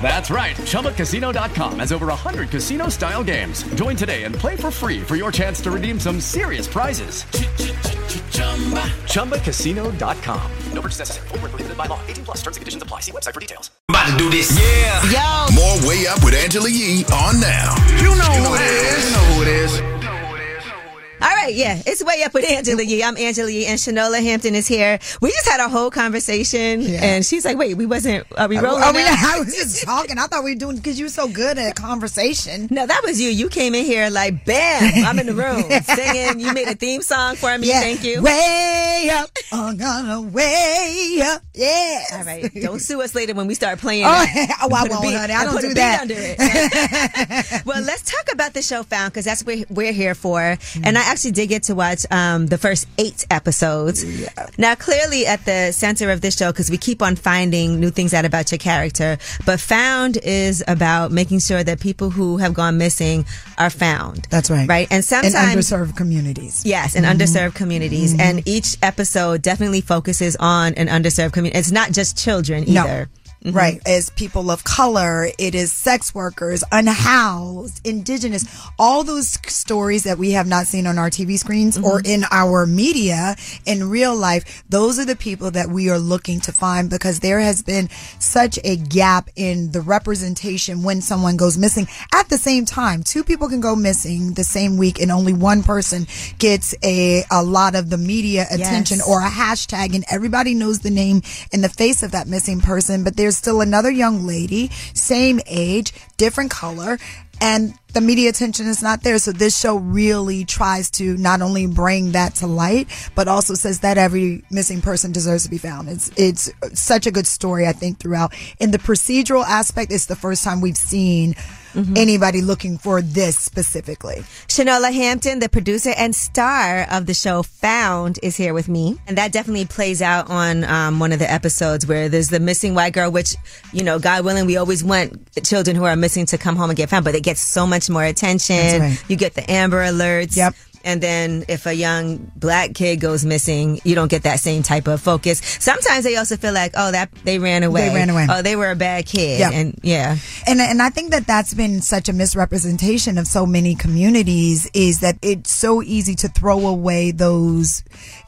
That's right. ChumbaCasino.com has over 100 casino style games. Join today and play for free for your chance to redeem some serious prizes. ChumbaCasino.com. No purchase necessary. Void where prohibited by law. 18 plus terms and conditions apply. See website for details. About to do this. Yeah. Yo. More Way Up with Angela Yee on now. You know who it is. You know who it is. All right, yeah, it's way up with Angela Yee. I'm Angela Yee, and Shanola Hampton is here. We just had a whole conversation, and she's like, "Wait, we wasn't? Are we rolling?" *laughs* I, was just talking. I thought we were doing because you were so good at conversation. No, that was you. You came in here like, bam, I'm in the room *laughs* singing. You made a theme song for me. Yeah. Thank you. Way up, I'm gonna way up. Yeah. All right, don't sue us later when we start playing. Oh, *laughs* oh, I won't, beat- honey. I don't do that. under it. well, let's talk about the show Found because that's what we're here for. And mm. I actually did get to watch um, the first eight episodes. Now, clearly at the center of this show, because we keep on finding new things out about your character, but Found is about making sure that people who have gone missing are found. That's right. Right. And In sometimes underserved communities. Yes, in Mhm. underserved communities. And each episode definitely focuses on an underserved community. It's not just children No. Mhm. Right. As people of color, it is sex workers, unhoused, indigenous, all those stories that we have not seen on our TV screens or Mhm. in our media in real life. Those are the people that we are looking to find because there has been such a gap in the representation when someone goes missing. At the same time, two people can go missing the same week and only one person gets a, a lot of the media attention Yes. or a hashtag and everybody knows the name and the face of that missing person, but there's still another young lady, same age, different color, and the media attention is not there. So this show really tries to not only bring that to light, but also says that every missing person deserves to be found. It's it's such a good story, I think, throughout. In the procedural aspect, it's the first time we've seen anybody looking for this specifically. Shanola Hampton, the producer and star of the show Found, is here with me. And that definitely plays out on um, one of the episodes where there's the missing white girl, which, you know, God willing, we always want children who are missing to come home and get found, but it gets so much more attention. Right. You get the Amber Alerts. Yep. And then if a young black kid goes missing, you don't get that same type of focus. Sometimes they also feel like, oh, that they ran away. They ran away. Oh, they were a bad kid. Yep. And yeah. And and I think that that's been such a misrepresentation of so many communities is that it's so easy to throw away those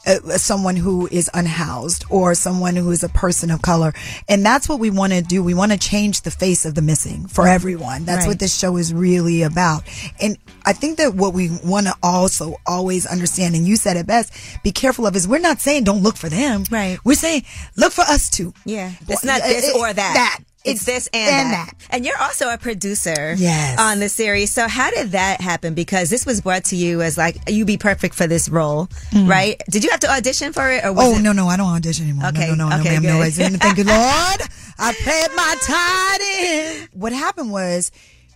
uh, someone who is unhoused or someone who is a person of color. And that's what we want to do. We want to change the face of the missing for everyone. That's Right. what this show is really about. And I think that what we want to also always understand, and you said it best, be careful of is we're not saying don't look for them. Right. We're saying look for us too. Yeah. It's not this it- or that. That. It's, this and, and that. And you're also a producer Yes. on the series. So how did that happen? Because this was brought to you as like you'd be perfect for this role, Mhm. right? Did you have to audition for it or was oh it no no I don't audition anymore. Okay, No no no okay, no ma'am no. good. Didn't thank you *laughs* Lord. I paid my tithe in. What happened was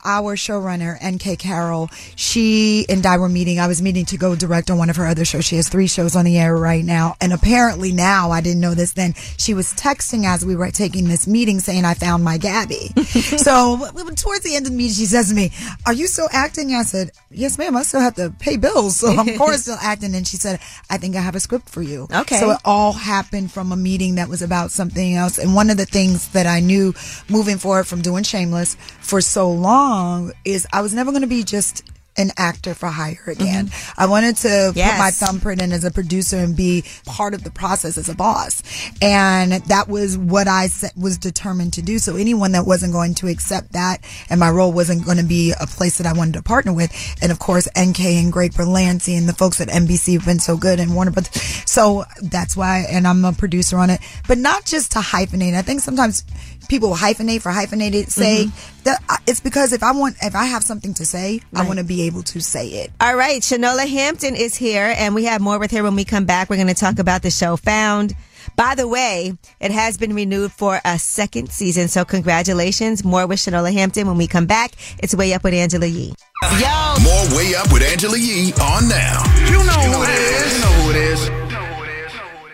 our showrunner NK Carroll, she and I were meeting. I was meeting to go direct on one of her other shows. She has three shows on the air right now, and apparently now I didn't know this then. She was texting as we were taking this meeting saying I found my Gabi. *laughs* so towards the end of the meeting, she says to me, "Are you still acting?" I said, "Yes, ma'am. I still have to pay bills, so I'm *laughs* of course still acting." And she said, "I think I have a script for you." Okay. So it all happened from a meeting that was about something else. And one of the things that I knew moving forward from doing Shameless for so long is I was never going to be just an actor for hire again. Mm-hmm. I wanted to put my thumbprint in as a producer and be part of the process as a boss. And that was what I was determined to do. So anyone that wasn't going to accept that and my role wasn't going to be a place that I wanted to partner with. And of course, NK and Greg Berlanti and the folks at NBC have been so good and Warner Brothers. So that's why, and I'm a producer on it, but not just to hyphenate. I think sometimes people hyphenate for hyphenated sake. That uh, it's because if I want, if I have something to say, I want to be able to say it. All right, Shanola Hampton is here, and we have more with her when we come back. We're going to talk about the show Found. By the way, it has been renewed for a second season, so congratulations. More with Shanola Hampton when we come back. It's Way Up with Angela Yee. Yo! More Way Up with Angela Yee on now. You know who it is. You know who it is.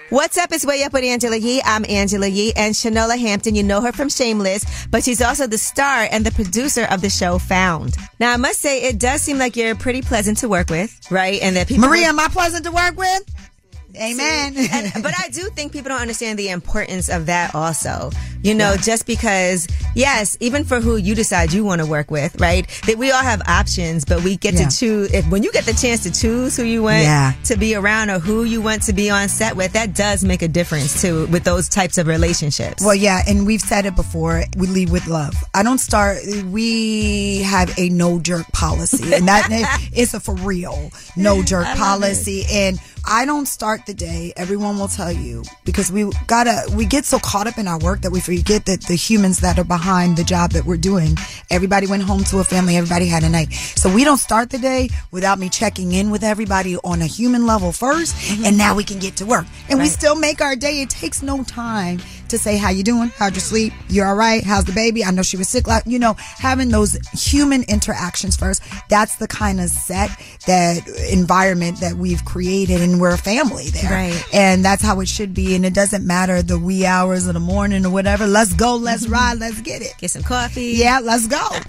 What's up? It's Way Up with Angela Yee. I'm Angela Yee and Shanola Hampton. You know her from Shameless, but she's also the star and the producer of the show Found. Now, I must say, it does seem like you're pretty pleasant to work with, right? And that people. Maria, am I pleasant to work with? Amen. And- but I do think people don't understand the importance of that also, You know, just because, yes, even for who you decide you want to work with, right? That we all have options, but we get Yeah. to choose. If when you get the chance to choose who you want Yeah. to be around or who you want to be on set with, that does make a difference too with those types of relationships. Well, yeah, and we've said it before. We lead with love. I don't start. We have a no jerk policy, and that *laughs* is a for real no *laughs* jerk policy. And I don't start the day. Everyone will tell you because we gotta. We get so caught up in our work that we forget that the humans that are behind the job that we're doing. Everybody went home to a family. Everybody had a night. So we don't start the day without me checking in with everybody on a human level 1st mm-hmm. and now we can get to work. And we still make our day. It takes no time to say how you doing, how'd you sleep, you're all right, how's the baby? I know she was sick. Like you know, having those human interactions first. That's the kind of set that environment that we've created, and we're a family there. Right. And that's how it should be. And it doesn't matter the wee hours of the morning or whatever. Let's go. Let's mm-hmm. ride. Let's get it. Get some coffee. Yeah, let's go. *laughs*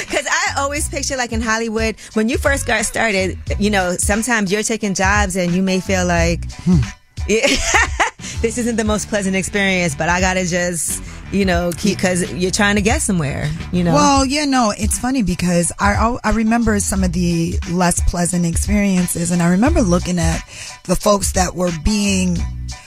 Because I always picture, like in Hollywood, when you first got started, you know, sometimes you're taking jobs and you may feel like, hmm. *laughs* this isn't the most pleasant experience, but I gotta just, you know, keep, because you're trying to get somewhere, you know? Well, yeah, no, it's funny because I I I remember some of the less pleasant experiences, and I remember looking at the folks that were being.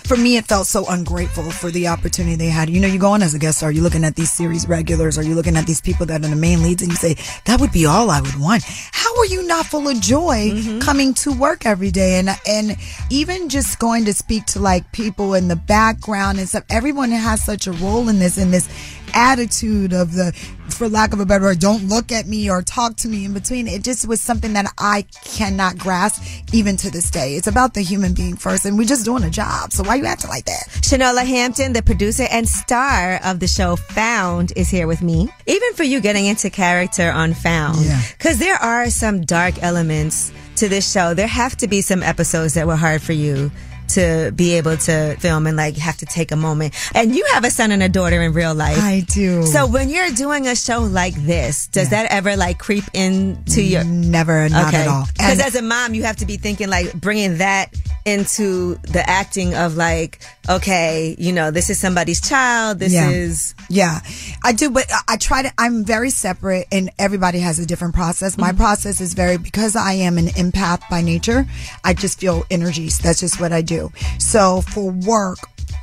For me, it felt so ungrateful for the opportunity they had. You know, you go on as a guest star, you're looking at these series regulars, or you're looking at these people that are the main leads, and you say, that would be all I would want. How are you not full of joy mm-hmm. coming to work every day? And, and even just going to speak to like people in the background and stuff, everyone has such a role in this, in this attitude of the, for lack of a better word, don't look at me or talk to me in between. It just was something that I cannot grasp even to this day. It's about the human being first, and we're just doing a job. So why you acting like that? Shanola Hampton, the producer and star of the show Found, is here with me. Even for you getting into character on Found, Yeah. because there are some dark elements to this show. There have to be some episodes that were hard for you to be able to film and like have to take a moment. And you have a son and a daughter in real life. I do. So when you're doing a show like this, does that ever like creep into your? Never, not at all. Because as a mom, you have to be thinking like bringing that into the acting of like, okay, you know, this is somebody's child. This Yeah. is Yeah, I do, but I- I try to, I'm very separate and everybody has a different process. My mhm. process is very, because I am an empath by nature, I just feel energies. That's just what I do. So for work,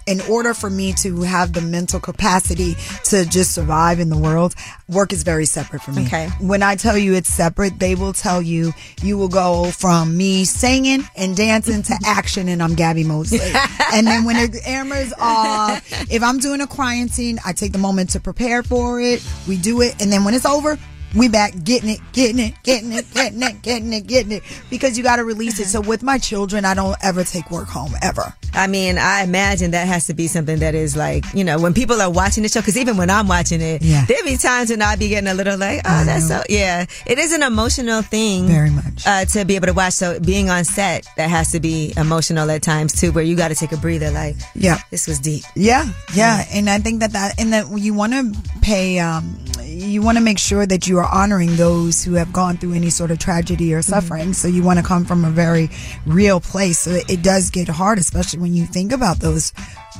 in order for me to have the mental capacity to just survive in the world, work is very separate for me. Okay. When I tell you it's separate, they will tell you you will go from me singing and dancing to *laughs* action and I'm Gabi Mosely. *laughs* and then when the camera's off, if I'm doing a crying scene, I take the moment to prepare for it. We do it. And then when it's over, we back getting it, getting it, getting it, getting it, getting it, getting it. Because you got to release it. So with my children, I don't ever take work home ever. I mean, I imagine that has to be something that is like, you know, when people are watching the show, because even when I'm watching it, Yeah. there be times when I be getting a little like, oh, that's so, yeah. It is an emotional thing. Very much. Uh, to be able to watch. So being on set, that has to be emotional at times too, where you got to take a breather like, Yeah. this was deep. Yeah, yeah, and I think that that and that you want to pay, um, you want to make sure that you are honoring those who have gone through any sort of tragedy or suffering. So you want to come from a very real place. So it does get hard, especially when you think about those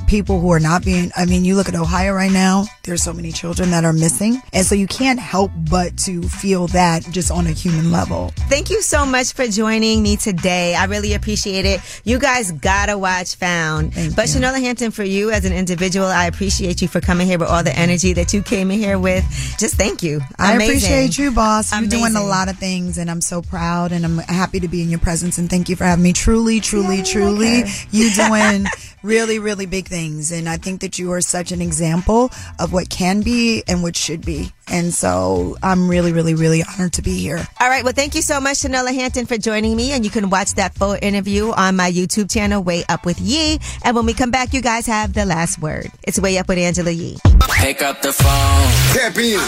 people who are not being. I mean, you look at Ohio right now. There's so many children that are missing, and so you can't help but to feel that just on a human level. Thank you so much for joining me today. I really appreciate it. You guys gotta watch Found. but Shanola Hampton, for you as an individual, I appreciate you for coming here with all the energy that you came in here with. Just thank you. I appreciate you, boss. You're doing a lot of things, and I'm so proud, and I'm happy to be in your presence. And thank you for having me. Truly, truly, truly, you doing *laughs* really, really big things, and I think that you are such an example of what can be and what should be. And so I'm really, really, really honored to be here. All right. Well, thank you so much, Shanola Hampton, for joining me. And you can watch that full interview on my YouTube channel, Way Up with Yee. And when we come back, you guys have the last word. It's Way Up with Angela Yee. Pick up the phone. Tap in.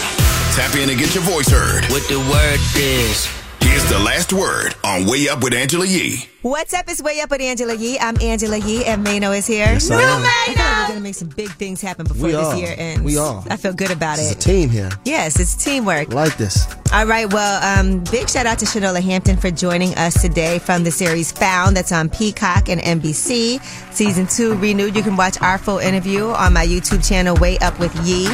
Tap in and get your voice heard. What the word is. Here's the last word on Way Up with Angela Yee. What's up? It's Way Up with Angela Yee. I'm Angela Yee, and Mano is here. Yes, I New. Mano! I feel like we're going to make some big things happen before We this are. year ends. We are. I feel good about It's a it. team here. Yes, it's teamwork. I like this. All right. Well, um, big shout out to Shanola Hampton for joining us today from the series Found that's on Peacock and NBC. Season two renewed. You can watch our full interview on my YouTube channel, Way Up with Yee.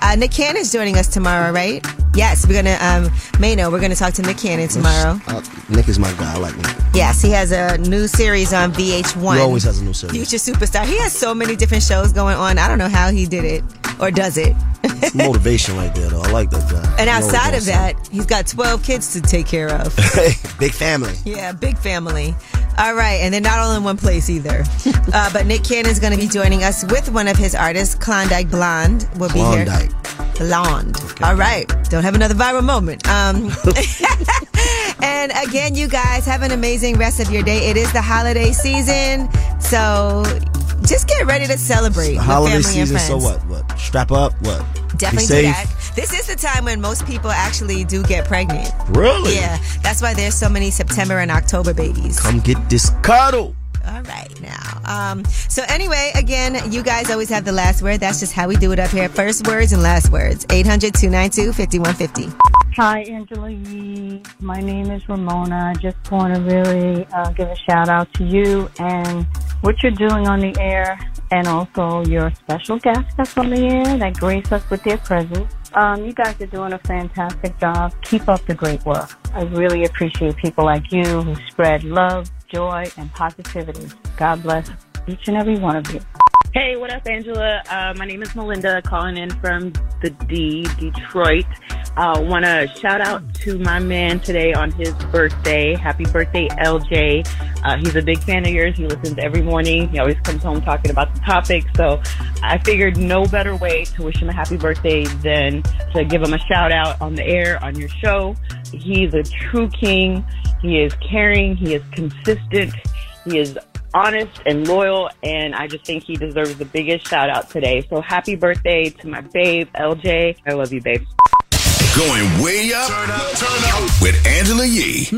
Uh, Nick Cannon's joining us tomorrow, right? Yes, we're gonna um Mano, we're gonna talk to Nick Cannon tomorrow. Uh, Nick is my guy. I like Nick. Yes, he has a new series on VH1. He always has a new series. Future Superstar. He has so many different shows going on. I don't know how he did it or does it. It's motivation right there, though. I like that guy. And outside of that, he's got 12 kids to take care of. *laughs* big family. Yeah, big family. All right, and they're not all in one place either. *laughs* Uh, but Nick Cannon's going to be joining us with one of his artists, Klondike Blonde. Will be Klondike. here. Blonde. All right, don't have another viral moment. Um, *laughs* and again, you guys have an amazing rest of your day. It is the holiday season, so just get ready to celebrate holiday family and season, friends. so what? What? Strap up? What? Definitely Be do that. This is the time when most people actually do get pregnant. Really? Yeah, that's why there's so many September and October babies. Come get this cuddle. All right now. Um, so anyway, again, you guys always have the last word. That's just how we do it up here. First words and last words. 800-292-5150. Hi, Angela Yee. My name is Ramona. I just want to really uh, give a shout out to you and what you're doing on the air, and also your special guest that's on the air that grace us with their presence. Um, you guys are doing a fantastic job. Keep up the great work. I really appreciate people like you who spread love, joy, and positivity. God bless each and every one of you. Hey, what up, Angela? Uh, my name is Melinda, calling in from the D, Detroit. Uh, Want to shout out to my man today on his birthday. Happy birthday, LJ. Uh, he's a big fan of yours. He listens every morning. He always comes home talking about the topic. So I figured no better way to wish him a happy birthday than to give him a shout out on the air on your show. He's a true king. He is caring. He is consistent. He is honest and loyal, and I just think he deserves the biggest shout out today. So happy birthday to my babe, LJ. I love you, babe. Going way up, turn up, turn up. with Angela Yee.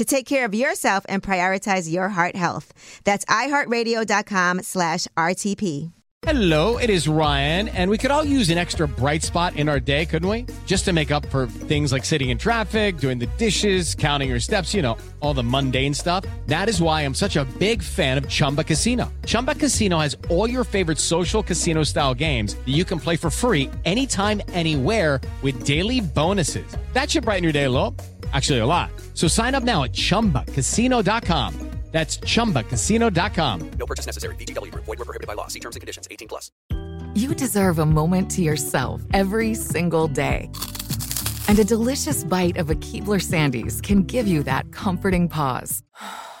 take care of yourself and prioritize your heart health. That's iHeartRadio.com slash RTP. Hello, it is Ryan, and we could all use an extra bright spot in our day, couldn't we? Just to make up for things like sitting in traffic, doing the dishes, counting your steps, you know, all the mundane stuff. That is why I'm such a big fan of Chumba Casino. Chumba Casino has all your favorite social casino style games that you can play for free anytime, anywhere with daily bonuses. That should brighten your day a little. Actually, a lot. So sign up now at chumbacasino.com. That's chumbacasino.com. No purchase necessary. VGW Group. Void were prohibited by law. See terms and conditions. 18 plus. You deserve a moment to yourself every single day. And a delicious bite of a Keebler Sandies can give you that comforting pause. *sighs*